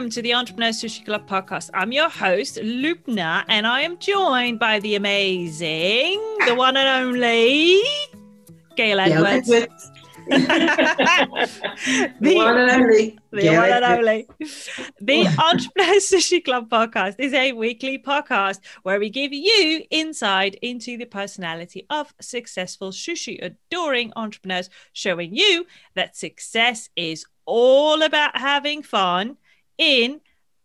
welcome to the Entrepreneur Sushi Club podcast. I'm your host, Lubna, and I am joined by the amazing, the one and only Gail Edwards. Edwards. the one and only. The one and only. The Entrepreneur Sushi Club podcast is a weekly podcast where we give you insight into the personality of successful sushi adoring entrepreneurs, showing you that success is all about having fun in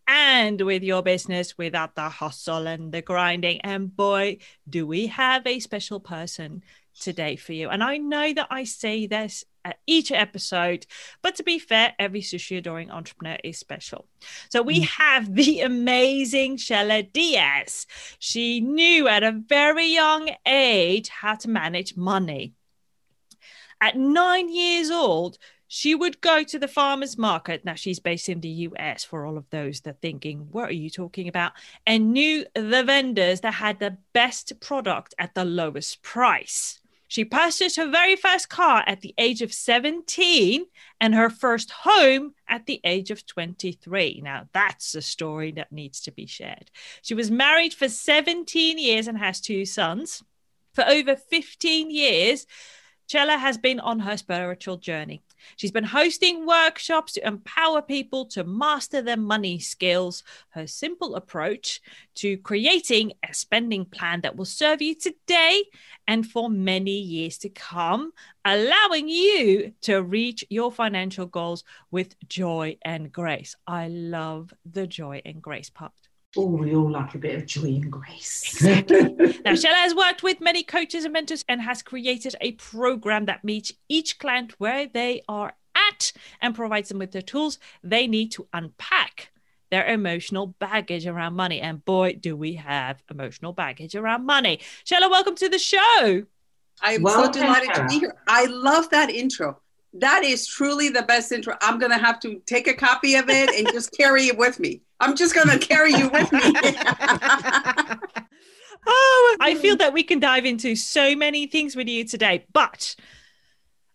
and with your business without the hustle and the grinding. And boy, do we have a special person today for you. And I know that I say this at each episode, but to be fair, every sushi adoring entrepreneur is special. So we mm. have the amazing Chella Diaz. She knew at a very young age how to manage money. At nine years old, she would go to the farmer's market. Now, she's based in the US for all of those that are thinking, what are you talking about? And knew the vendors that had the best product at the lowest price. She purchased her very first car at the age of 17 and her first home at the age of 23. Now, that's a story that needs to be shared. She was married for 17 years and has two sons. For over 15 years, Chella has been on her spiritual journey. She's been hosting workshops to empower people to master their money skills. Her simple approach to creating a spending plan that will serve you today and for many years to come, allowing you to reach your financial goals with joy and grace. I love the joy and grace part. Oh, we all like a bit of joy and grace. Exactly. now, Chella has worked with many coaches and mentors and has created a program that meets each client where they are at and provides them with the tools they need to unpack their emotional baggage around money. And boy, do we have emotional baggage around money. Chella, welcome to the show. I'm so delighted to be here. I love that intro that is truly the best intro. I'm going to have to take a copy of it and just carry it with me. I'm just going to carry you with me. oh, I feel that we can dive into so many things with you today, but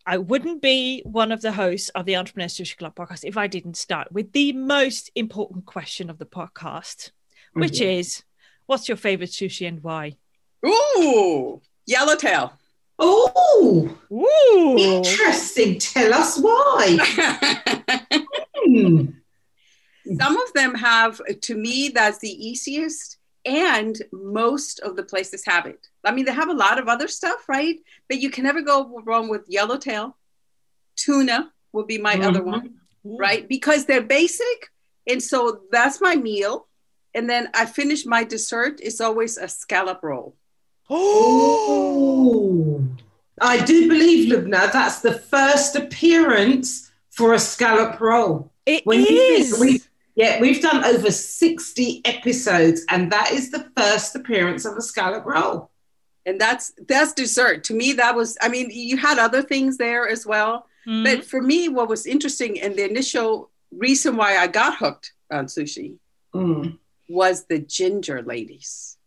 I wouldn't be one of the hosts of the Entrepreneur Sushi Club podcast if I didn't start with the most important question of the podcast, which mm-hmm. is what's your favorite sushi and why? Ooh, yellowtail. Oh, Ooh. interesting. Tell us why. hmm. Some of them have, to me, that's the easiest, and most of the places have it. I mean, they have a lot of other stuff, right? But you can never go wrong with yellowtail. Tuna will be my mm-hmm. other one, right? Because they're basic. And so that's my meal. And then I finish my dessert. It's always a scallop roll. Oh, I do believe, Lubna, that's the first appearance for a scallop roll. It when is. we, yeah, we've done over 60 episodes, and that is the first appearance of a scallop roll. And that's that's dessert. To me, that was, I mean, you had other things there as well. Mm-hmm. But for me, what was interesting and the initial reason why I got hooked on sushi mm. was the ginger ladies.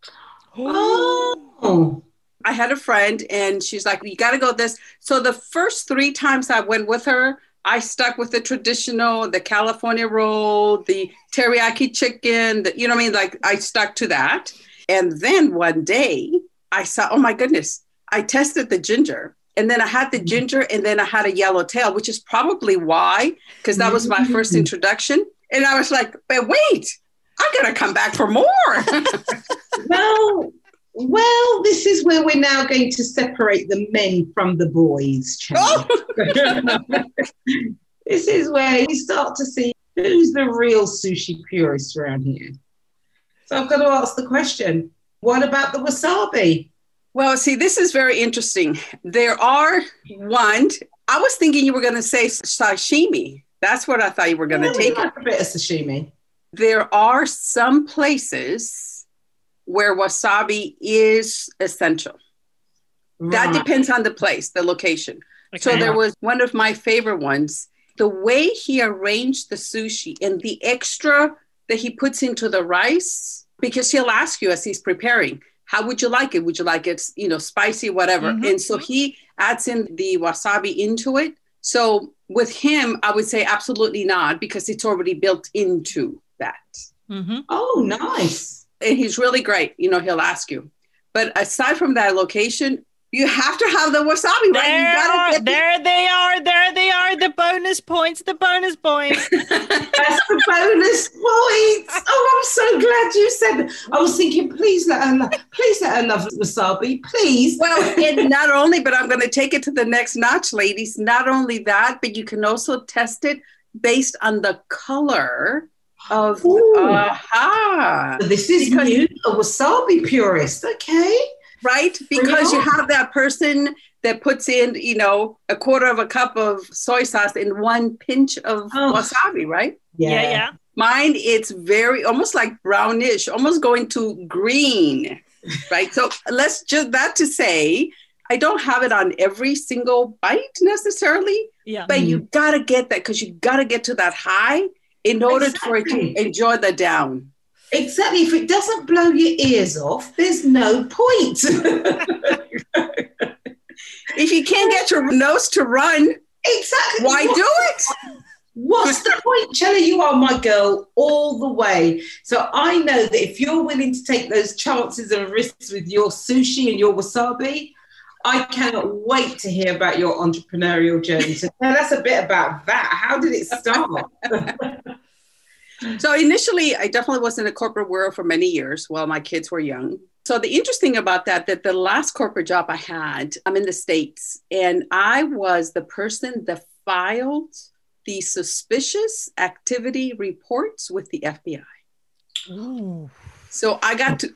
Oh. I had a friend and she's like, you got to go this. So the first three times I went with her, I stuck with the traditional, the California roll, the teriyaki chicken, the, you know what I mean? Like I stuck to that. And then one day I saw, oh my goodness, I tested the ginger. And then I had the ginger and then I had a yellow tail, which is probably why, because that was my first mm-hmm. introduction. And I was like, but wait, I'm going to come back for more. well, well, this is where we're now going to separate the men from the boys. Oh! this is where you start to see who's the real sushi purist around here. So I've got to ask the question what about the wasabi? Well, see, this is very interesting. There are one, I was thinking you were going to say sashimi. That's what I thought you were going to yeah, take. Like a bit of sashimi. There are some places where wasabi is essential. That depends on the place, the location. Okay. So there was one of my favorite ones. The way he arranged the sushi and the extra that he puts into the rice, because he'll ask you as he's preparing, how would you like it? Would you like it, you know, spicy, whatever? Mm-hmm. And so he adds in the wasabi into it. So with him, I would say absolutely not because it's already built into that. Mm-hmm. Oh, nice. And he's really great. You know, he'll ask you. But aside from that location, you have to have the wasabi, right? There, are- get the- there they are. There they are. The bonus points. The bonus points. That's the bonus points. Oh, I'm so glad you said that. I was thinking, please let her, please let her love wasabi, please. Well, and not only, but I'm going to take it to the next notch, ladies. Not only that, but you can also test it based on the color of. Ooh. Uh-huh. Aha! this is because- new, a wasabi purist. Okay. right? Because you have that person that puts in, you know, a quarter of a cup of soy sauce in one pinch of Oh. wasabi, right? yeah, yeah. Mine, it's very almost like brownish, almost going to green, right? So let's just that to say, I don't have it on every single bite necessarily, Yeah. but you mm. gotta get that because you gotta get to that high in order for it to enjoy the down. Exactly. If it doesn't blow your ears off, there's no point. If you can't get your nose to run, exactly. why What- do it? What's the point? Chella, you are my girl all the way. So I know that if you're willing to take those chances and risks with your sushi and your wasabi, I cannot wait to hear about your entrepreneurial journey. So tell us a bit about that. How did it start? So initially, I definitely was in the corporate world for many years while my kids were young. So the interesting about that, that the last corporate job I had, I'm in the States, and I was the person that filed the suspicious activity reports with the FBI. Ooh. So I got to,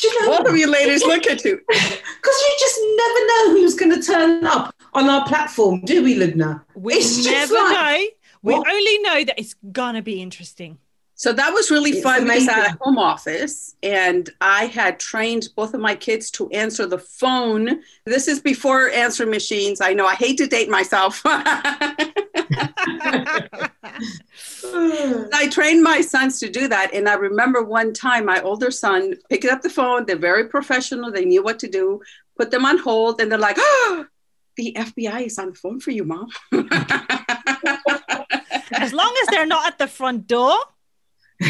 Do you know both of you ladies, look at you. Because you just never know who's going to turn up on our platform, do we, Lubna? We It's just never like- know. We What? only know that it's gonna be interesting. So that was really It's fun because I had amazing. a home office and I had trained both of my kids to answer the phone. This is before answer machines. I know I hate to date myself. I trained my sons to do that. And I remember one time my older son picked up the phone. They're very professional. They knew what to do, put them on hold, and they're like, oh, the FBI is on the phone for you, mom. as long as they're not at the front door. so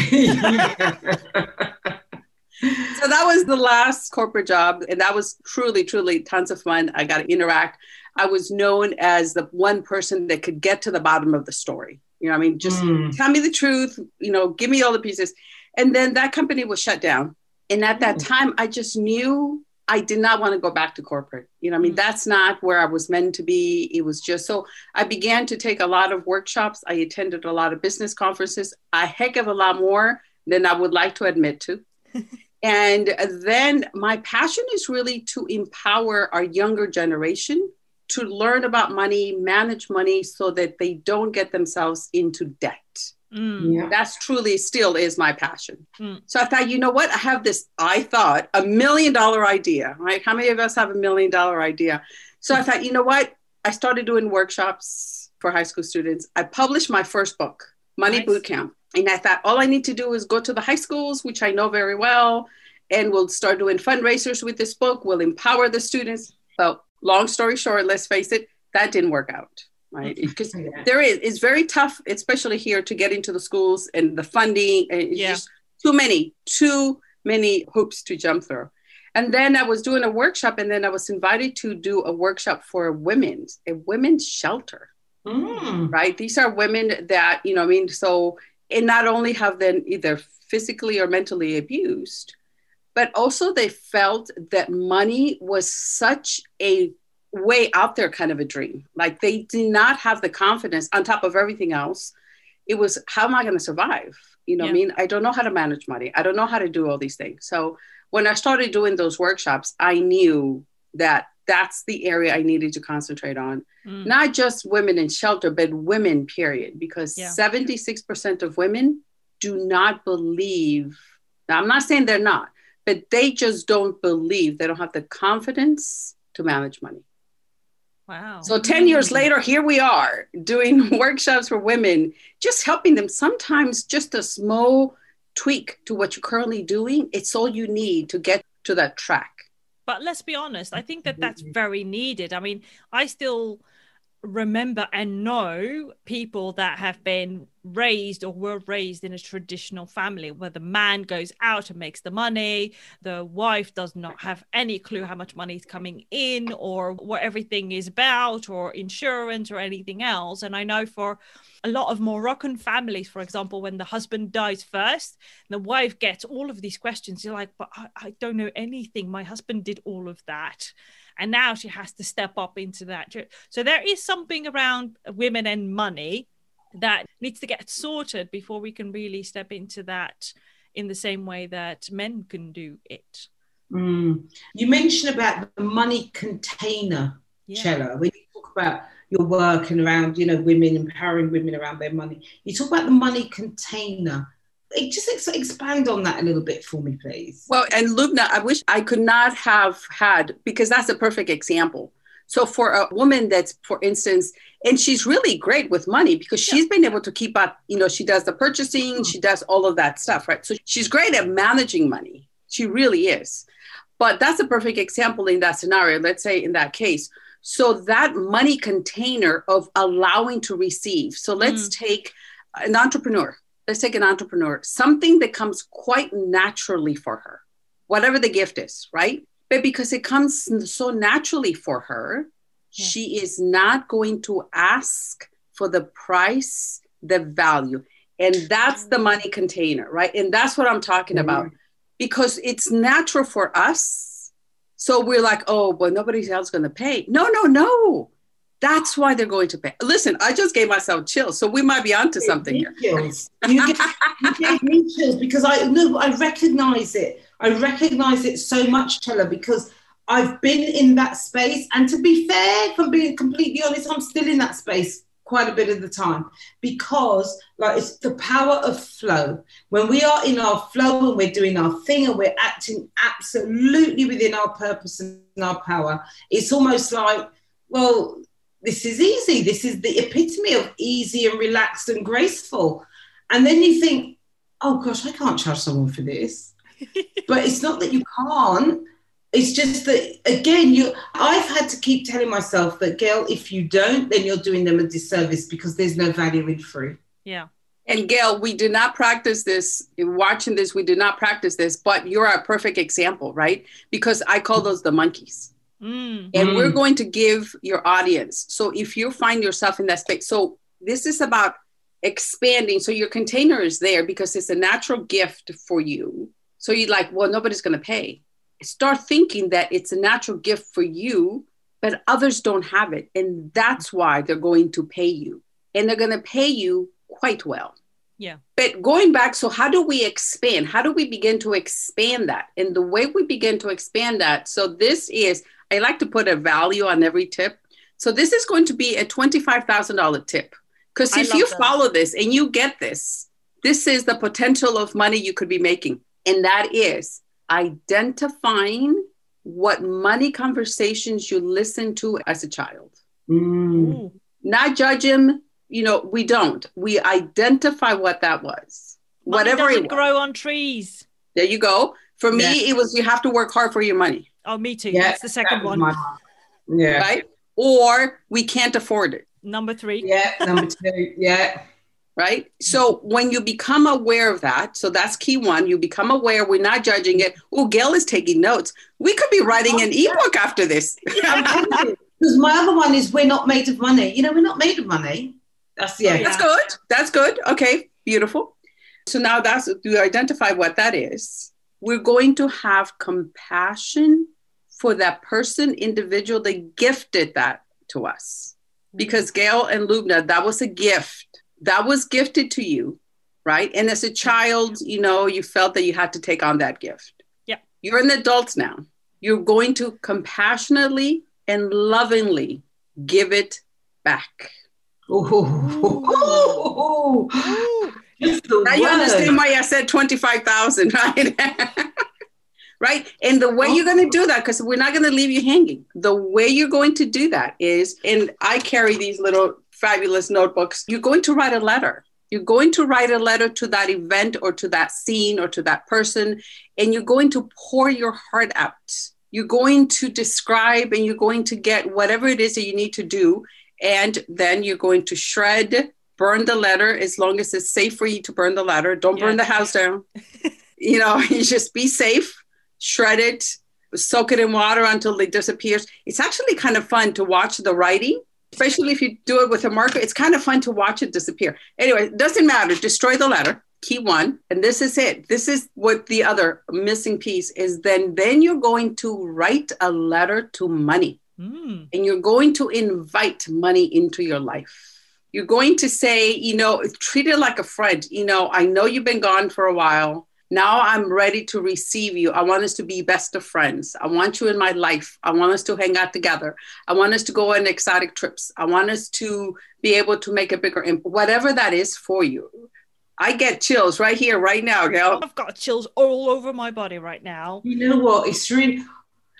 that was the last corporate job. And that was truly, truly tons of fun. I got to interact. I was known as the one person that could get to the bottom of the story. You know, I mean, just Mm. tell me the truth, you know, give me all the pieces. And then that company was shut down. And at that Mm. time, I just knew I did not want to go back to corporate. You know, I mean, Mm. that's not where I was meant to be. It was just so I began to take a lot of workshops. I attended a lot of business conferences, a heck of a lot more than I would like to admit to. and then my passion is really to empower our younger generation to learn about money, manage money so that they don't get themselves into debt. Mm. yeah. That's truly still is my passion. Mm. So I thought, you know what? I have this, I thought, a million dollar idea, right? How many of us have a million dollar idea? So I thought, you know what? I started doing workshops for high school students. I published my first book, Money Nice. Boot Camp. And I thought, all I need to do is go to the high schools, which I know very well, and we'll start doing fundraisers with this book. We'll empower the students. Well, long story short, let's face it, that didn't work out, right? Because Yeah. there is it's very tough especially here to get into the schools and the funding and it's Yeah. just too many too many hoops to jump through and then i was doing a workshop and then i was invited to do a workshop for women a women's shelter Mm. right these are women that you know i mean so and not only have been either physically or mentally abused but also they felt that money was such a way out there kind of a dream. Like they did not have the confidence on top of everything else. It was how am i going to survive? You know what i mean? I don't know how to manage money. I don't know how to do all these things. So when i started doing those workshops i knew that that's the area i needed to concentrate on. Mm. not just women in shelter, but women, period, because Yeah. 76% of women do not believe. Now, I'm not saying they're not, but they just don't believe. They don't have the confidence to manage money. Wow. So 10 years later, here we are doing workshops for women, just helping them. Sometimes just a small tweak to what you're currently doing, it's all you need to get to that track. But let's be honest, I think that that's mm-hmm. very needed. I mean, I still remember and know people that have been raised or were raised in a traditional family where the man goes out and makes the money the wife does not have any clue how much money is coming in or what everything is about or insurance or anything else. And i know for a lot of moroccan families for example when the husband dies first the wife gets all of these questions. You're like but I, I don't know anything. My husband did all of that and now she has to step up into that so there is something around women and money that needs to get sorted before we can really step into that in the same way that men can do it mm. you mentioned about the money container yeah. Chella, when you talk about your work and around you know women empowering women around their money you talk about the money container just ex- expand on that a little bit for me, please. Well, and Lubna, I wish I could not have had, because that's a perfect example. So for a woman that's, for instance, and she's really great with money because she's been able to keep up, you know, she does the purchasing, mm-hmm. she does all of that stuff, right? So she's great at managing money. She really is. But that's a perfect example in that scenario. Let's say in that case. So that money container of allowing to receive. So let's mm. take an entrepreneur let's take an entrepreneur, something that comes quite naturally for her, whatever the gift is, right? But because it comes so naturally for her, yeah. she is not going to ask for the price, the value. And that's the money container, right? And that's what I'm talking mm-hmm. about because it's natural for us. So we're like, oh, but nobody else is going to pay. No, no, no. That's why they're going to pay. Listen, I just gave myself chills, so we might be onto something here. Chills. You, gave, you gave me chills because I no, I recognize it. I recognize it so much, Chella, because I've been in that space. And to be fair, if I'm being completely honest, I'm still in that space quite a bit of the time because like it's the power of flow when we are in our flow and we're doing our thing and we're acting absolutely within our purpose and our power it's almost like well this is easy. This is the epitome of easy and relaxed and graceful. And then you think, oh gosh, I can't charge someone for this. but it's not that you can't. It's just that again, you I've had to keep telling myself that Gail, if you don't, then you're doing them a disservice because there's no value in free. Yeah. And Gail, we did not practice this. In watching this, we did not practice this, but you're a perfect example, right? Because I call those the monkeys. Mm. And mm. we're going to give your audience. So if you find yourself in that space, so this is about expanding. So your container is there because it's a natural gift for you. So you're like, well, nobody's going to pay. Start thinking that it's a natural gift for you, but others don't have it. And that's why they're going to pay you. And they're going to pay you quite well. Yeah. But going back, so how do we expand? How do we begin to expand that? And the way we begin to expand that, so this is I like to put a value on every tip. So this is going to be a $25,000 tip. Because if you that. follow this and you get this, this is the potential of money you could be making. And that is identifying what money conversations you listen to as a child. Mm. Not judge him. You know, we don't. We identify what that was. Money Whatever it grow on trees. There you go. For me, yeah. it was you have to work hard for your money. Oh, me too. Yeah, That's the second that one. Yeah. Right? Or we can't afford it. Number three. Yeah. Number two. Yeah. Right. So when you become aware of that, so that's key one, you become aware, we're not judging it. Oh, Gail is taking notes. We could be writing an ebook after this. Because my other one is we're not made of money. You know, we're not made of money. That's yeah. Oh, that's good. That's good. Okay. Beautiful. So now that's to identify what that is. We're going to have compassion for that person, individual that gifted that to us. Mm-hmm. Because Gail and Lubna, that was a gift. That was gifted to you, right? And as a child, you know, you felt that you had to take on that gift. Yeah. You're an adult now. You're going to compassionately and lovingly give it back. Ooh. Ooh. Ooh. Now you understand why I said 25,000, right? right? And the way you're going to do that, because we're not going to leave you hanging, the way you're going to do that is, and I carry these little fabulous notebooks, you're going to write a letter. You're going to write a letter to that event or to that scene or to that person, and you're going to pour your heart out. You're going to describe and you're going to get whatever it is that you need to do. And then you're going to shred, burn the letter as long as it's safe for you to burn the letter. Don't burn the house down. you know, you just be safe, shred it, soak it in water until it disappears. It's actually kind of fun to watch the writing, especially if you do it with a marker. It's kind of fun to watch it disappear. Anyway, it doesn't matter. Destroy the letter. Key one, and this is it. This is what the other missing piece is. Then, then you're going to write a letter to money, Mm. and you're going to invite money into your life you're going to say, you know, treat it like a friend. You know, I know you've been gone for a while. Now I'm ready to receive you. I want us to be best of friends. I want you in my life. I want us to hang out together. I want us to go on exotic trips. I want us to be able to make a bigger impact, whatever that is for you. I get chills right here, right now, Gail. I've got chills all over my body right now. You know what? It's really.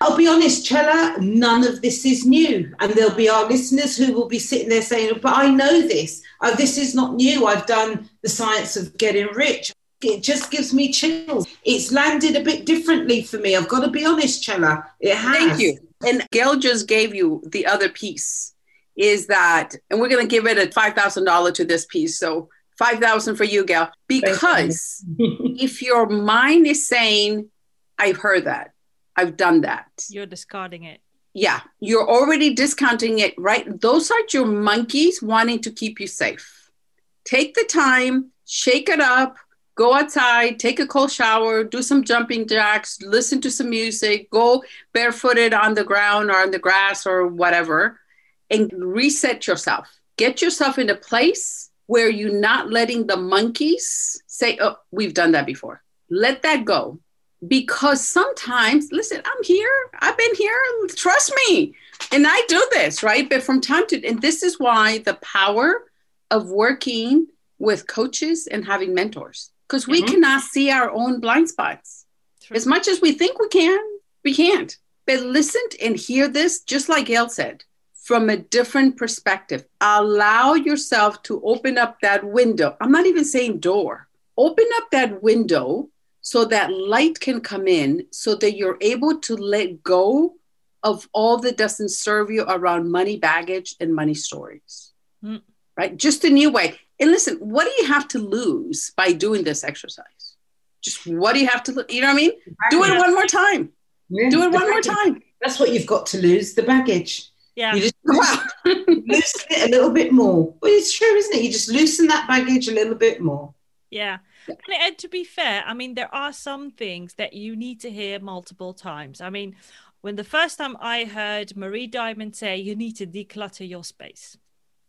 I'll be honest, Chella, none of this is new. And there'll be our listeners who will be sitting there saying, But I know this. Uh, this is not new. I've done the science of getting rich. It just gives me chills. It's landed a bit differently for me. I've got to be honest, Chella. It has. Thank you. And Gail just gave you the other piece is that, and we're going to give it a $5,000 to this piece. So 5000 for you, Gail, because if your mind is saying, I've heard that, I've done that. You're discarding it. Yeah, you're already discounting it, right? Those are your monkeys wanting to keep you safe. Take the time, shake it up, go outside, take a cold shower, do some jumping jacks, listen to some music, go barefooted on the ground or on the grass or whatever, and reset yourself. Get yourself in a place where you're not letting the monkeys say, Oh, we've done that before. Let that go. Because sometimes listen i'm here. I've been here. Trust me. And i do this right? But from time to and this is why the power of working with coaches and having mentors because we Mhm. cannot see our own blind spots. True. as much as we think we can we can't. But listen and hear this just like gail said from a different perspective. Allow yourself to open up that window. I'm not even saying door. Open up that window so that light can come in so that you're able to let go of all that doesn't serve you around money baggage and money stories. Mm. right? Just a new way and listen what do you have to lose by doing this exercise just what do you have to lo- you know what i mean do it one more time Yeah. do it The one more time That's what you've got to lose the baggage. Yeah. You just wow loosen it a little bit more. Well, it's true, isn't it? You just loosen that baggage a little bit more. Yeah. And, and to be fair, I mean, there are some things that you need to hear multiple times. I mean, when the first time I heard Marie Diamond say, you need to declutter your space.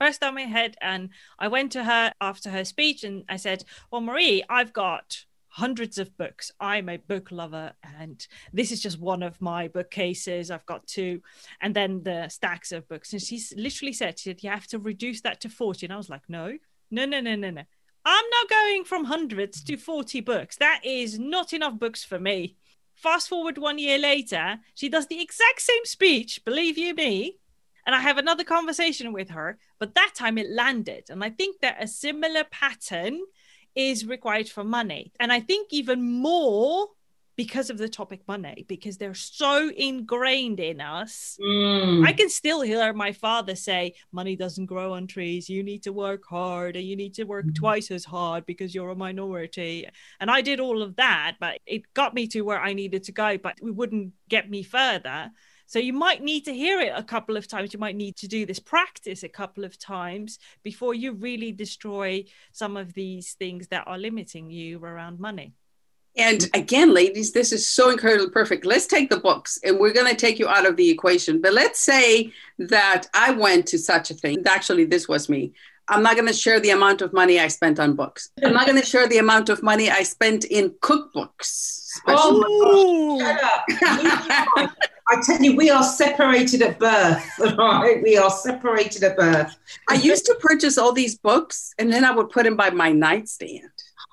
First time I heard, and I went to her after her speech and I said, Well, Marie, I've got hundreds of books. I'm a book lover, and this is just one of my bookcases. I've got two, and then the stacks of books. And she literally said, she said, You have to reduce that to 40. And I was like, No, no, no, no, no, no. I'm not going from hundreds to 40 books. That is not enough books for me. Fast forward one year later, she does the exact same speech, believe you me. And I have another conversation with her, but that time it landed. And I think that a similar pattern is required for money. And I think even more because of the topic money, because they're so ingrained in us. Mm. I can still hear my father say, Money doesn't grow on trees. You need to work hard and you need to work twice as hard because you're a minority. And I did all of that, but it got me to where I needed to go, but it wouldn't get me further. So you might need to hear it a couple of times. You might need to do this practice a couple of times before you really destroy some of these things that are limiting you around money. And again, ladies, this is so incredibly perfect. Let's take the books and we're going to take you out of the equation. But let's say that I went to such a thing. Actually, this was me. I'm not going to share the amount of money I spent on books. I'm not going to share the amount of money I spent in cookbooks. Oh my Shut up. I tell you, we are separated at birth, right? We are separated at birth. I used to purchase all these books and then I would put them by my nightstand.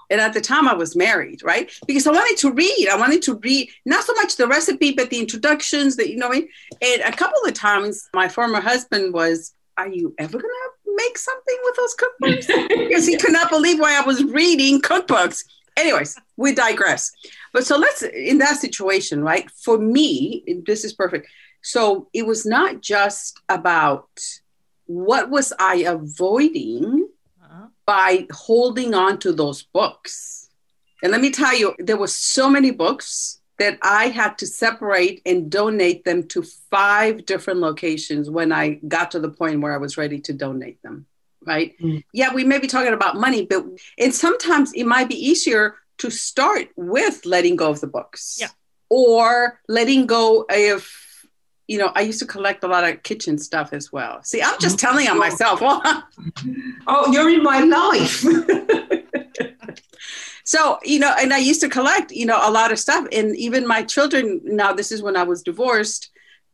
And at the time I was married, right? Because I wanted to read. I wanted to read not so much the recipe, but the introductions that, you know, what I mean? and a couple of times my former husband was, Are you ever going to make something with those cookbooks? because he could not believe why I was reading cookbooks. Anyways, we digress. But so let's, in that situation, right? For me, this is perfect. So it was not just about what was I avoiding Uh-huh. by holding on to those books? And let me tell you, there were so many books that I had to separate and donate them to five different locations when I got to the point where I was ready to donate them. Right. Mm. Yeah, we may be talking about money, but and sometimes it might be easier to start with letting go of the books. Yeah. Or letting go of, you know, I used to collect a lot of kitchen stuff as well. See, I'm just telling on myself. Oh, you're in my life. So, you know, and I used to collect, you know, a lot of stuff. And even my children, now this is when I was divorced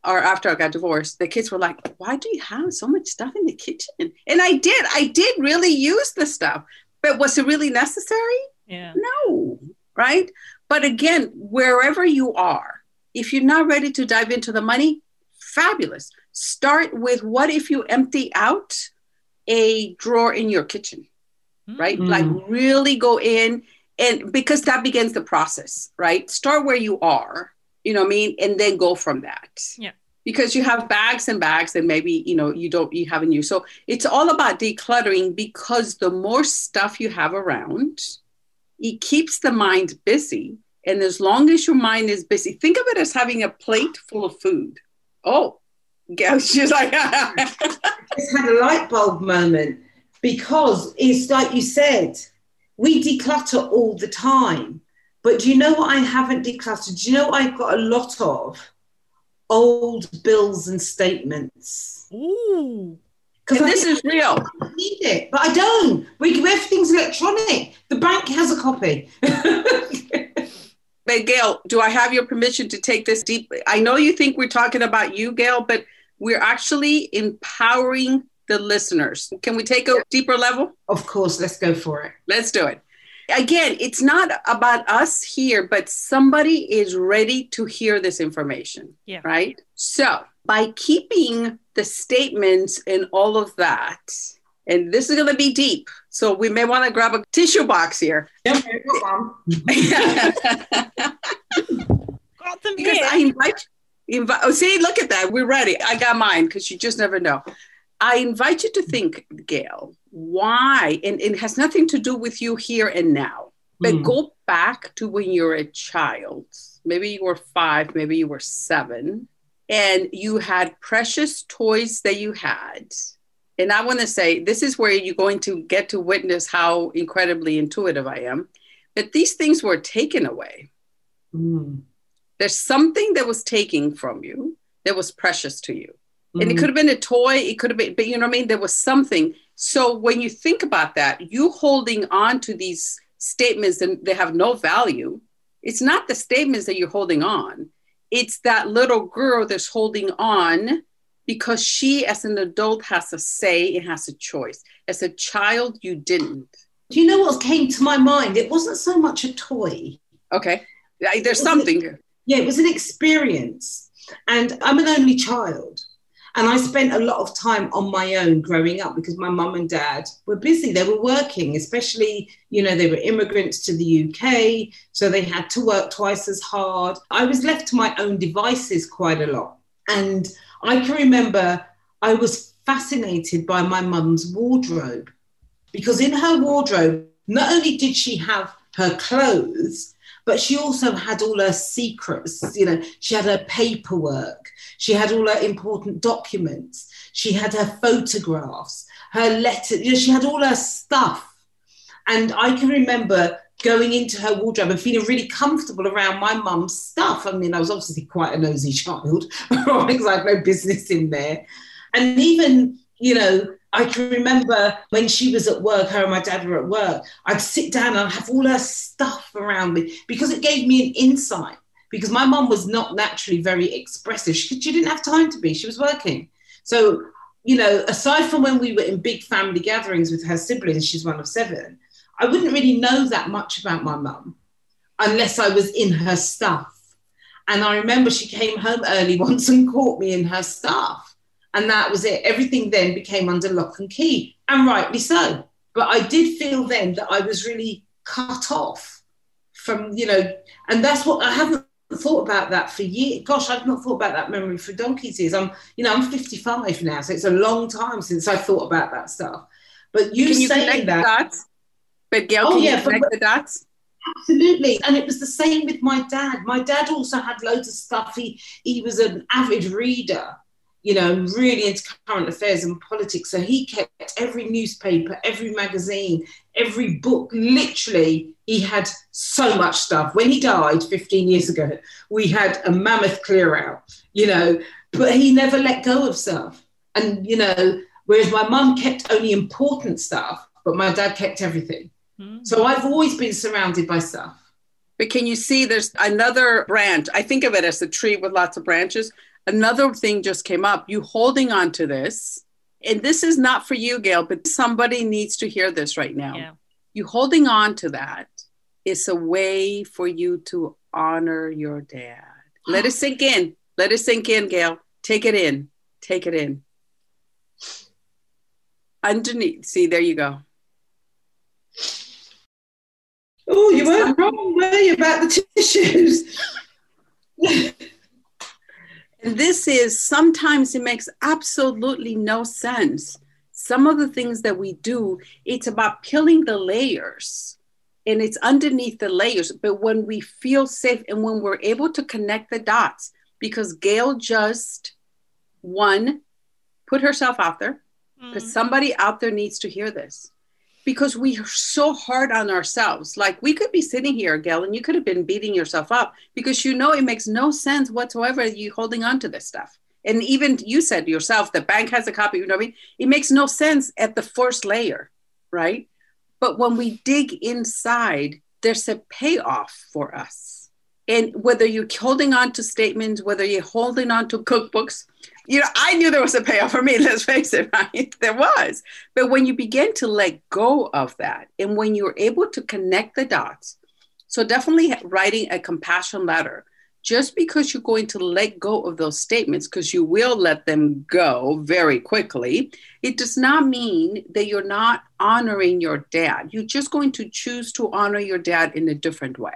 or after I got divorced, the kids were like, why do you have so much stuff in the kitchen? And I did, I did really use the stuff, but was it really necessary? Yeah. No, right? But again, wherever you are, if you're not ready to dive into the money, fabulous. Start with what if you empty out a drawer in your kitchen? right? Mm. Like really go in and because that begins the process, right? Start where you are, you know what I mean? And then go from that. Yeah. Because you have bags and bags and maybe, you know, you don't, you haven't used. So it's all about decluttering because the more stuff you have around, it keeps the mind busy. And as long as your mind is busy, think of it as having a plate full of food. Oh, yeah, she's like, just had a light bulb moment because it's like you said, we declutter all the time. But do you know what I haven't decluttered? Do you know I've got a lot of? Old bills and statements. Ooh. Because this is real. I need it, but I don't. We everything's electronic. The bank has a copy. But Gail, do I have your permission to take this deep? I know you think we're talking about you, Gail, but we're actually empowering the listeners. Can we take a deeper level? of course, let's go for it. Let's do it. Again, it's not about us here, but somebody is ready to hear this information. Yeah. Right. So, by keeping the statements and all of that, and this is going to be deep. So, we may want to grab a tissue box here. Got them because. I invite you. Invite, oh, see, look at that. We're ready. I got mine because you just never know. I invite you to think, Gail, why, and, and it has nothing to do with you here and now, but Mm. go back to when you're a child. Maybe you were five, maybe you were seven, and you had precious toys that you had. And I want to say, this is where you're going to get to witness how incredibly intuitive I am. But these things were taken away. Mm. There's something that was taken from you that was precious to you. And it Mm. could have been a toy, it could have been, but you know what I mean? There was something. So when you think about that, you holding on to these statements and they have no value. It's not the statements that you're holding on. It's that little girl that's holding on because she, as an adult, has a say and has a choice. As a child, you didn't. Do you know what came to my mind? It wasn't so much a toy. Okay. There's something. Yeah, it was an experience. And I'm an only child. And I spent a lot of time on my own growing up because my mum and dad were busy. They were working, especially, you know, they were immigrants to the UK. So they had to work twice as hard. I was left to my own devices quite a lot. And I can remember I was fascinated by my mum's wardrobe because in her wardrobe, not only did she have her clothes, but she also had all her secrets. You know, she had her paperwork, she had all her important documents, she had her photographs, her letters, you know, she had all her stuff. And I can remember going into her wardrobe and feeling really comfortable around my mum's stuff. I mean, I was obviously quite a nosy child because I had no business in there. And even, you know, I can remember when she was at work, her and my dad were at work, I'd sit down and have all her stuff around me because it gave me an insight. Because my mum was not naturally very expressive. She, she didn't have time to be, she was working. So, you know, aside from when we were in big family gatherings with her siblings, she's one of seven, I wouldn't really know that much about my mum unless I was in her stuff. And I remember she came home early once and caught me in her stuff. And that was it. Everything then became under lock and key, and rightly so. But I did feel then that I was really cut off from, you know, and that's what I haven't thought about that for years. Gosh, I've not thought about that memory for donkey's years. I'm, you know, I'm 55 now, so it's a long time since I thought about that stuff. But you, Can you saying connect that, the? But Gail, Oh, can yeah, you but- connect the dots? Absolutely. And it was the same with my dad. My dad also had loads of stuff. He he was an avid reader, you know, really into current affairs and politics. So he kept every newspaper, every magazine, every book. Literally, he had so much stuff. When he died 15 years ago, we had a mammoth clear out, you know, but he never let go of stuff. And, you know, whereas my mum kept only important stuff, but my dad kept everything. Mm. So I've always been surrounded by stuff. But can you see there's another branch? I think of it as a tree with lots of branches. Another thing just came up. You holding on to this. And this is not for you, Gail, but somebody needs to hear this right now. Yeah. You holding on to that is a way for you to honor your dad. Let it sink in. Let it sink in, Gail. Take it in. Take it in. Underneath. See, there you go. Oh, you weren't wrong, were you, about the tissues? And this is sometimes it makes absolutely no sense. Some of the things that we do, it's about peeling the layers and it's underneath the layers. But when we feel safe and when we're able to connect the dots, because Gail just, one, put herself out there, because Mm. somebody out there needs to hear this. Because we are so hard on ourselves. Like we could be sitting here, Gail, and you could have been beating yourself up because you know it makes no sense whatsoever you holding on to this stuff. And even you said yourself, the bank has a copy, you know what I mean? It makes no sense at the first layer, right? But when we dig inside, there's a payoff for us. And whether you're holding on to statements, whether you're holding on to cookbooks, you know, I knew there was a payoff for me, let's face it, right? There was. But when you begin to let go of that, and when you're able to connect the dots, so definitely writing a compassion letter, just because you're going to let go of those statements, because you will let them go very quickly, it does not mean that you're not honoring your dad. You're just going to choose to honor your dad in a different way,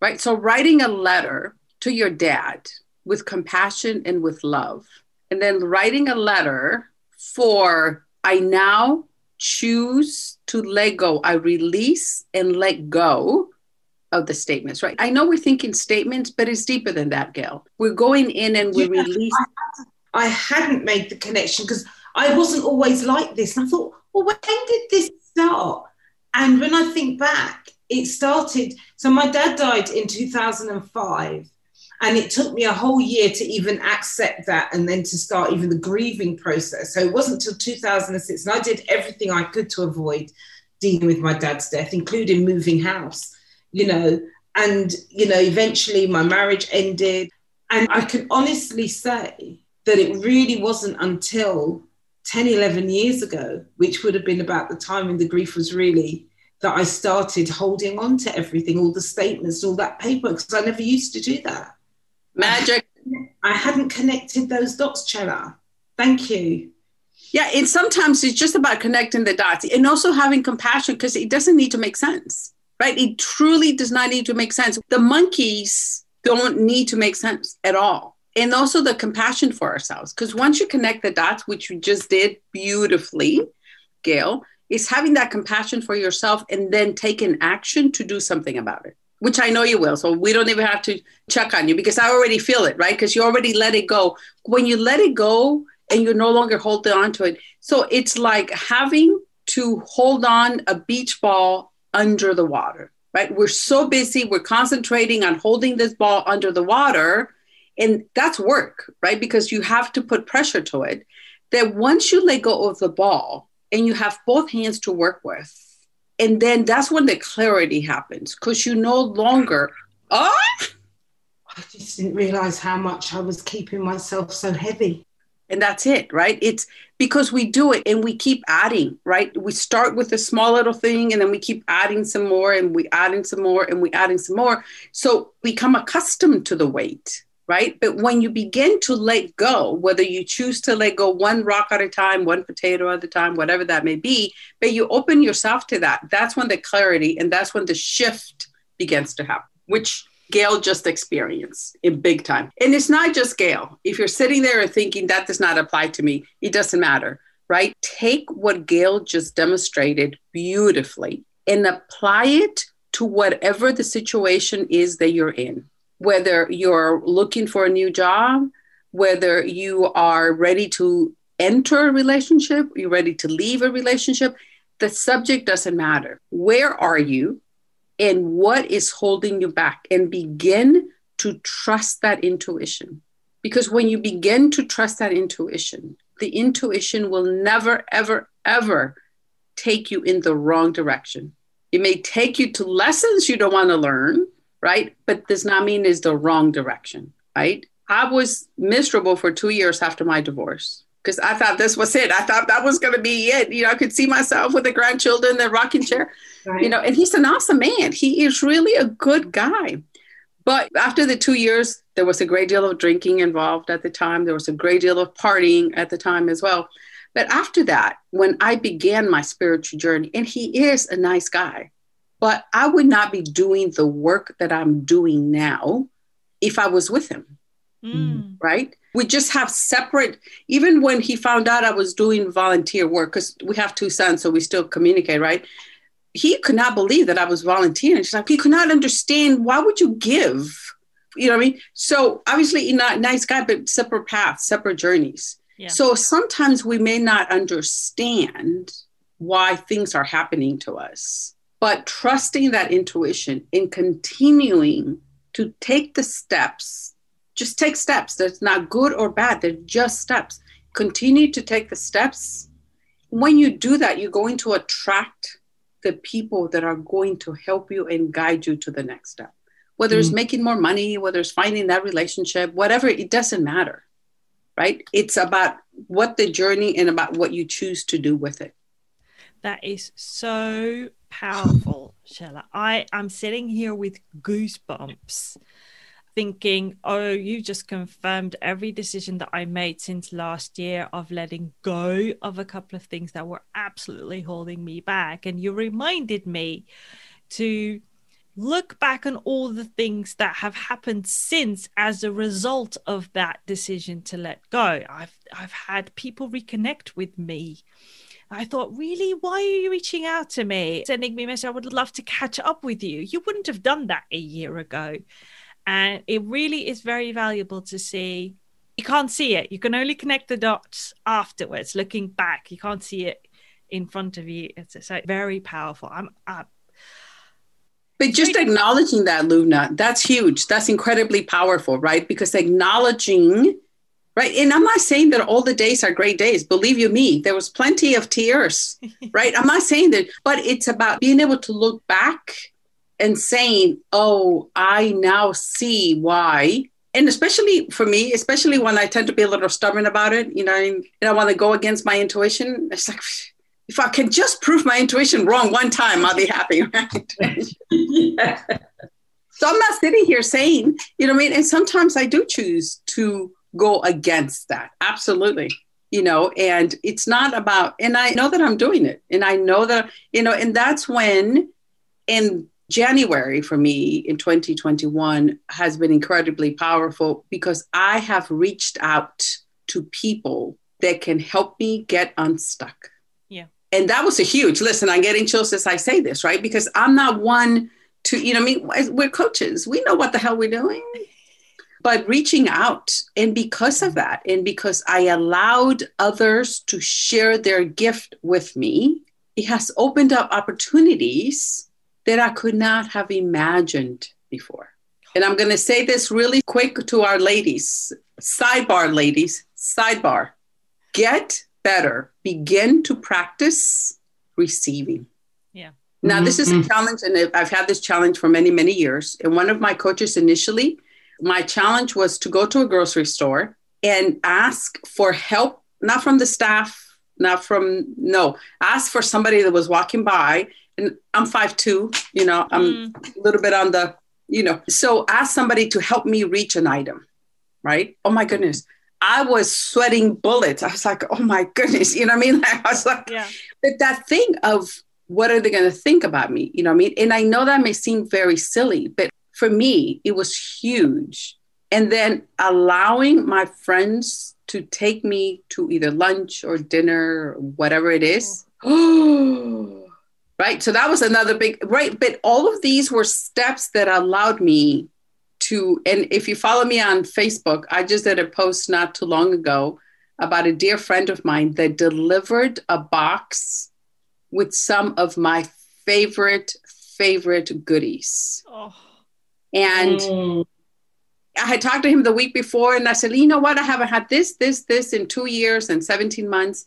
right? So, writing a letter to your dad with compassion and with love, and then writing a letter for I now choose to let go. I release and let go of the statements, right? I know we're thinking statements, but it's deeper than that, Gail. We're going in and we Yeah. release. I hadn't made the connection because I wasn't always like this. And I thought, well, when did this start? And when I think back, it started. So my dad died in 2005. And it took me a whole year to even accept that and then to start even the grieving process. So it wasn't until 2006. And I did everything I could to avoid dealing with my dad's death, including moving house, you know. And, you know, eventually my marriage ended. And I can honestly say that it really wasn't until 10, 11 years ago, which would have been about the time when the grief was really, that I started holding on to everything, all the statements, all that paper, because I never used to do that. Magic. I hadn't connected those dots, Chella. Thank you. Yeah, and sometimes it's just about connecting the dots and also having compassion because it doesn't need to make sense, right? It truly does not need to make sense. The monkeys don't need to make sense at all. And also the compassion for ourselves. Because once you connect the dots, which you just did beautifully, Gail, is having that compassion for yourself and then taking action to do something about it, which I know you will. So we don't even have to check on you because I already feel it, right? Because you already let it go. When you let it go and you're no longer hold on to it, so it's like having to hold on a beach ball under the water, right? We're so busy, we're concentrating on holding this ball under the water. And that's work, right? Because you have to put pressure to it. That once you let go of the ball and you have both hands to work with, and then that's when the clarity happens because you no longer, oh, I just didn't realize how much I was keeping myself so heavy. and that's it, right? It's because we do it and we keep adding, right? We start with a small little thing and then we keep adding some more and we adding some more and we adding some more. So we become accustomed to the weight, right? But when you begin to let go, whether you choose to let go one rock at a time, one potato at a time, whatever that may be, but you open yourself to that, that's when the clarity and that's when the shift begins to happen, which Gail just experienced in big time. And it's not just Gail. If you're sitting there and thinking that does not apply to me, it doesn't matter, right? Take what Gail just demonstrated beautifully and apply it to whatever the situation is that you're in. Whether you're looking for a new job, whether you are ready to enter a relationship, you're ready to leave a relationship, the subject doesn't matter. Where are you? and what is holding you back and begin to trust that intuition. Because when you begin to trust that intuition, the intuition will never, ever, ever take you in the wrong direction. It may take you to lessons you don't want to learn, right? But does not mean it's the wrong direction, right? I was miserable for two years after my divorce because I thought this was it. I thought that was going to be it. You know, I could see myself with the grandchildren, the rocking chair, right. you know, and he's an awesome man. He is really a good guy. But after the two years, there was a great deal of drinking involved at the time. There was a great deal of partying at the time as well. But after that, when I began my spiritual journey, and he is a nice guy, but I would not be doing the work that I'm doing now if I was with him. Mm. Right? we just have separate even when he found out i was doing volunteer work because we have two sons so we still communicate right he could not believe that i was volunteering She's like he could not understand why would you give you know what i mean so obviously not nice guy but separate paths separate journeys yeah. so sometimes we may not understand why things are happening to us but trusting that intuition and continuing to take the steps just take steps. That's not good or bad, they're just steps. Continue to take the steps. When you do that, you're going to attract the people that are going to help you and guide you to the next step. Whether mm. it's making more money, whether it's finding that relationship, whatever, it doesn't matter, right? It's about what the journey and about what you choose to do with it. That is so powerful, Chella. I am sitting here with goosebumps thinking, oh, you just confirmed every decision that I made since last year of letting go of a couple of things that were absolutely holding me back. And you reminded me to look back on all the things that have happened since as a result of that decision to let go. I've I've had people reconnect with me. I thought, really, why are you reaching out to me? Sending me a message, I would love to catch up with you. You wouldn't have done that a year ago. And it really is very valuable to see. You can't see it. You can only connect the dots afterwards, looking back. You can't see it in front of you. It's so very powerful. I'm, I'm but just acknowledging that, Lubna, that's huge. That's incredibly powerful, right? Because acknowledging, right? And I'm not saying that all the days are great days. Believe you me, there was plenty of tears, right? I'm not saying that, but it's about being able to look back and saying, oh, I now see why. And especially for me, especially when I tend to be a little stubborn about it, you know, and, I want to go against my intuition. It's like, if I can just prove my intuition wrong one time, I'll be happy. Right? yeah. So I'm not sitting here saying, you know, I mean, and sometimes I do choose to go against that. Absolutely. You know, and it's not about, and I know that I'm doing it. And I know that, you know, and that's when, in January for me in 2021 has been incredibly powerful because I have reached out to people that can help me get unstuck. Yeah. And that was a huge listen. I'm getting chills as I say this, right? Because I'm not one to, you know, I mean, we're coaches. We know what the hell we're doing. But reaching out, and because of that, and because I allowed others to share their gift with me, it has opened up opportunities that I could not have imagined before. And I'm going to say this really quick to our ladies. Sidebar, ladies, sidebar. Get better. Begin to practice receiving. Yeah. Now, this is a mm-hmm. challenge, and I've had this challenge for many, many years. And one of my coaches initially, my challenge was to go to a grocery store and ask for help, not from the staff, not from, no, ask for somebody that was walking by and I'm five two, you know, I'm mm. a little bit on the, you know, so ask somebody to help me reach an item, right? Oh my goodness. I was sweating bullets. I was like, oh my goodness, you know what I mean? I was like, yeah. but that thing of what are they going to think about me? You know what I mean? And I know that may seem very silly, but for me, it was huge. And then allowing my friends to take me to either lunch or dinner or whatever it is. Mm. right. So that was another big, right. But all of these were steps that allowed me to, and if you follow me on Facebook, I just did a post not too long ago about a dear friend of mine that delivered a box with some of my favorite, favorite goodies. Oh. And mm. I had talked to him the week before and I said, you know what? I haven't had this, this, this in two years and 17 months.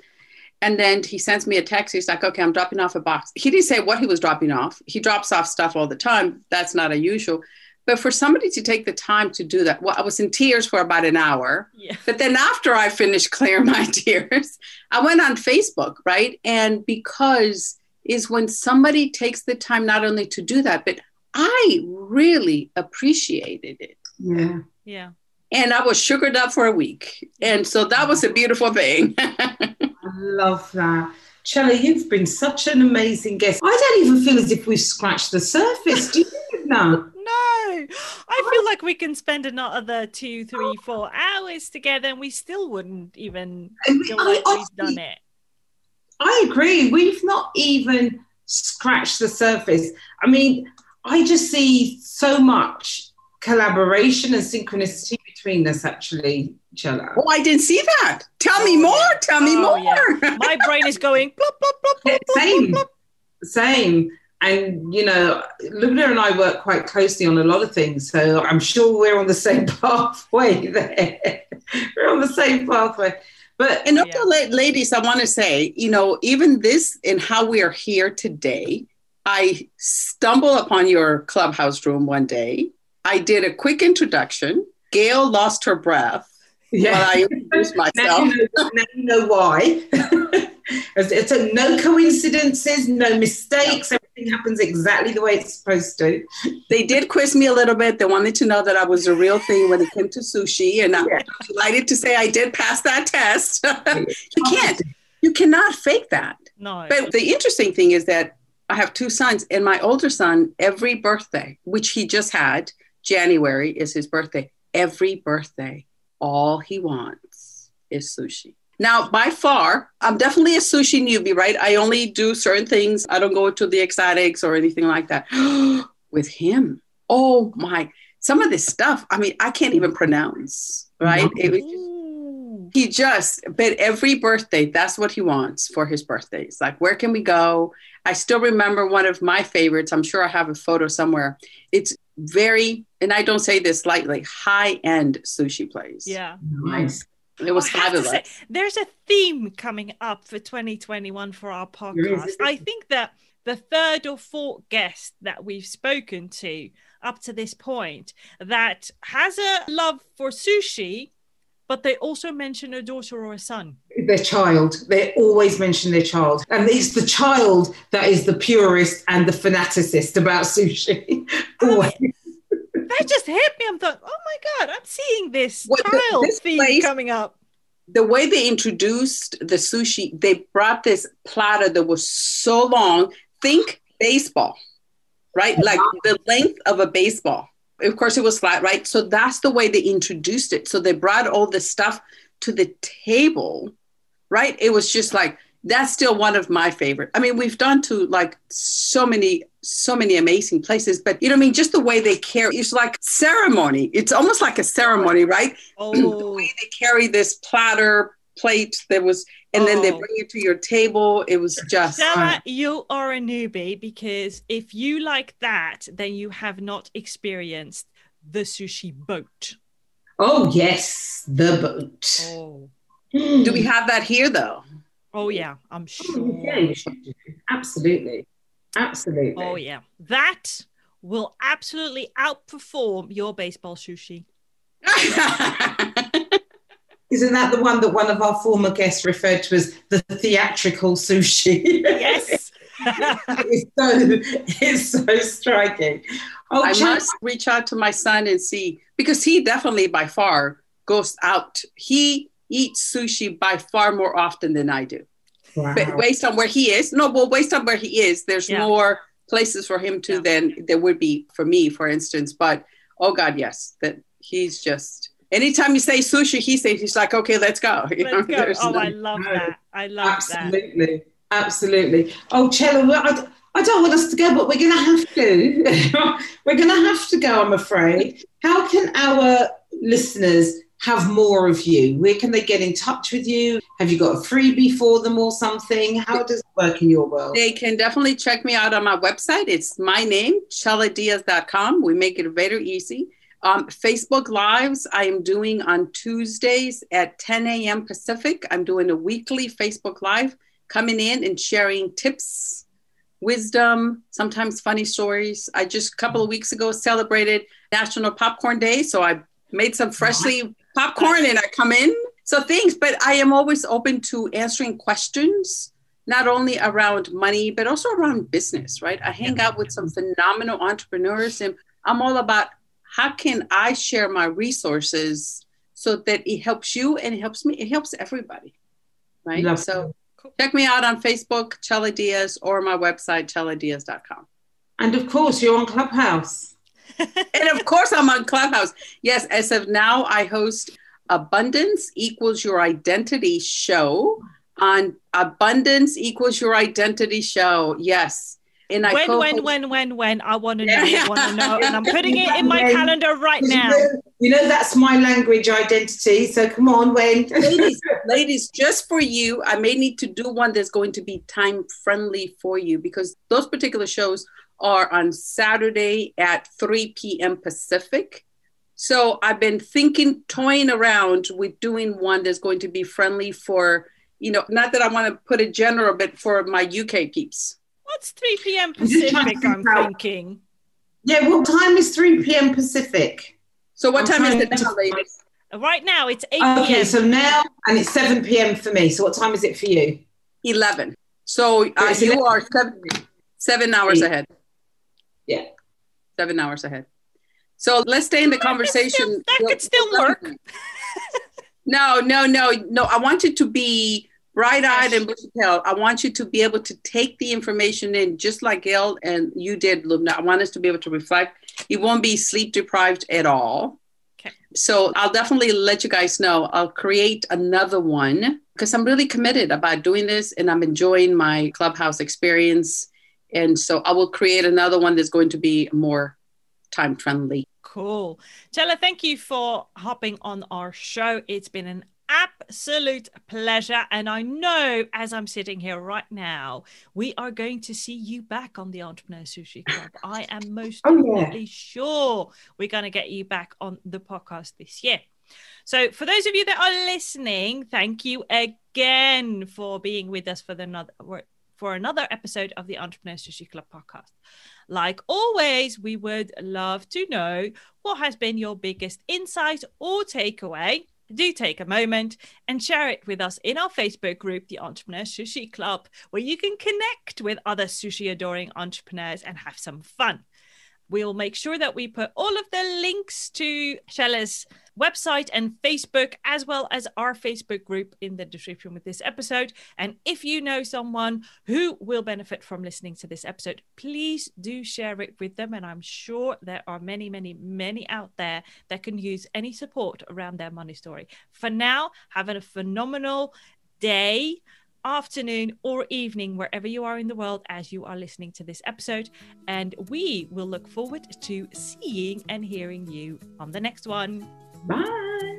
And then he sends me a text. He's like, okay, I'm dropping off a box. He didn't say what he was dropping off. He drops off stuff all the time. That's not unusual. But for somebody to take the time to do that, well, I was in tears for about an hour. Yeah. But then after I finished clearing my tears, I went on Facebook, right? And because is when somebody takes the time not only to do that, but I really appreciated it. Yeah. Yeah. And I was sugared up for a week. And so that was a beautiful thing. I love that. Chella, you've been such an amazing guest. I don't even feel as if we've scratched the surface. Do you know? No, I feel like we can spend another two, three, four hours together and we still wouldn't even feel like we've done it. I agree. We've not even scratched the surface. I mean, I just see so much collaboration and synchronicity between us, actually, Chella. Oh, I didn't see that. Tell oh, me more. Tell me oh, more. Yeah. My brain is going blop, blop, blop, Same. Same. And, you know, Lubna and I work quite closely on a lot of things. So I'm sure we're on the same pathway there. we're on the same pathway. But and also, yeah. ladies, I want to say, you know, even this and how we are here today, I stumbled upon your clubhouse room one day. I did a quick introduction. Gail lost her breath yeah. while I introduced myself. now, you know, now you know why. it's a, no coincidences, no mistakes. Everything happens exactly the way it's supposed to. They did quiz me a little bit. They wanted to know that I was a real thing when it came to sushi, and I'm yeah. delighted to say I did pass that test. you can't. You cannot fake that. No. But the interesting thing is that I have two sons, and my older son, every birthday, which he just had, January is his birthday. Every birthday, all he wants is sushi. Now, by far, I'm definitely a sushi newbie, right? I only do certain things. I don't go to the exotics or anything like that. With him, oh my, some of this stuff, I mean, I can't even pronounce, right? It, he just, but every birthday, that's what he wants for his birthdays. Like, where can we go? I still remember one of my favorites. I'm sure I have a photo somewhere. It's very, and I don't say this lightly, high end sushi place. Yeah. Nice. It was fabulous. Say, there's a theme coming up for 2021 for our podcast. I think that the third or fourth guest that we've spoken to up to this point that has a love for sushi, but they also mention a daughter or a son. Their child. They always mention their child. And it's the child that is the purist and the fanaticist about sushi. Oh, always that just hit me. I'm thought, oh my god, I'm seeing this what, child this theme place, coming up. The way they introduced the sushi, they brought this platter that was so long. Think baseball, right? Like the length of a baseball. Of course, it was flat, right? So that's the way they introduced it. So they brought all the stuff to the table, right? It was just like that's still one of my favorite. I mean, we've done to like so many, so many amazing places, but you know, I mean, just the way they carry it's like ceremony. It's almost like a ceremony, right? Oh. the way they carry this platter plate that was, and oh. then they oh. bring it to your table. It was just. Sarah, uh, you are a newbie because if you like that, then you have not experienced the sushi boat. Oh yes, the boat. Oh. Do we have that here though? Oh yeah, I'm sure. Yeah, absolutely, absolutely. Oh yeah, that will absolutely outperform your baseball sushi. Isn't that the one that one of our former guests referred to as the theatrical sushi? Yes. it's so it's so striking. Oh, I must reach out to my son and see because he definitely by far goes out. He eats sushi by far more often than I do. Wow. But based on where he is, no, well, based on where he is, there's yeah. more places for him to Yeah. than there would be for me, for instance. But oh God, yes, that he's just. Anytime you say sushi, he says he's like, okay, let's go. You Let's go. Oh, no- I love that. I love that. Absolutely. Absolutely. Oh, Chella, I, I don't want us to go, but we're going to have to. we're going to have to go, I'm afraid. How can our listeners have more of you? Where can they get in touch with you? Have you got a freebie for them or something? How does it work in your world? They can definitely check me out on my website. It's my name, chelladiaz.com. We make it very easy. Um, Facebook Lives, I am doing on Tuesdays at 10 a.m. Pacific. I'm doing a weekly Facebook Live, coming in and sharing tips, wisdom, sometimes funny stories. I just a couple of weeks ago celebrated National Popcorn Day, so I made some freshly popcorn and I come in. So things, but I am always open to answering questions not only around money, but also around business, right? I hang out with some phenomenal entrepreneurs and I'm all about how can I share my resources so that it helps you and it helps me, it helps everybody. Right. Love so check me out on Facebook, Chella Diaz, or my website, chelladiaz.com. And of course, you're on Clubhouse. and of course, I'm on Clubhouse. Yes, as of now, I host Abundance Equals Your Identity show on Abundance Equals Your Identity show. Yes. And I when, co-host- when, when, when, when? I want to know. Yeah. I want to know. And I'm putting it in my When- calendar right now. you know that's my language identity. So come on, when ladies, ladies, just for you, I may need to do one that's going to be time friendly for you because those particular shows are on Saturday at 3 p.m. Pacific. So I've been thinking, toying around with doing one that's going to be friendly for, you know, not that I want to put it general, but for my UK peeps. What's 3 p.m. I'm just trying to Pacific? I'm out- thinking. yeah, what time is 3 p.m. Pacific? So what I'm time is it now, ladies? Right now, it's 8 Okay, p.m. so now and it's 7 p.m. for me. So what time is it for you? 11. So uh, you 11. are seven, seven hours Eight. ahead. Yeah. Seven hours ahead. So let's stay in the That could still- conversation. that could still work. No, no, no, no. I want you to be bright eyed and bushy tailed. I want you to be able to take the information in just like Gail and you did, Lubna. I want us to be able to reflect. You won't be sleep deprived at all. Okay. So I'll definitely let you guys know. I'll create another one because I'm really committed about doing this and I'm enjoying my clubhouse experience. And so I will create another one that's going to be more time friendly. Cool. Chella, thank you for hopping on our show. It's been an absolute pleasure. And I know as I'm sitting here right now, we are going to see you back on the Entrepreneur Sushi Club. I am most Oh, yeah. definitely sure we're going to get you back on the podcast this year. So, for those of you that are listening, thank you again for being with us for the another for another episode of the Entrepreneur Sushi Club podcast. Like always, we would love to know what has been your biggest insight or takeaway. Do take a moment and share it with us in our Facebook group, the Entrepreneur Sushi Club, where you can connect with other sushi adoring entrepreneurs and have some fun. We'll make sure that we put all of the links to Chella's website and Facebook, as well as our Facebook group in the description with this episode. And if you know someone who will benefit from listening to this episode, please do share it with them. And I'm sure there are many, many, many out there that can use any support around their money story. For now, have a phenomenal day afternoon or evening, wherever you are in the world as you are listening to this episode. And we will look forward to seeing and hearing you on the next one. Bye.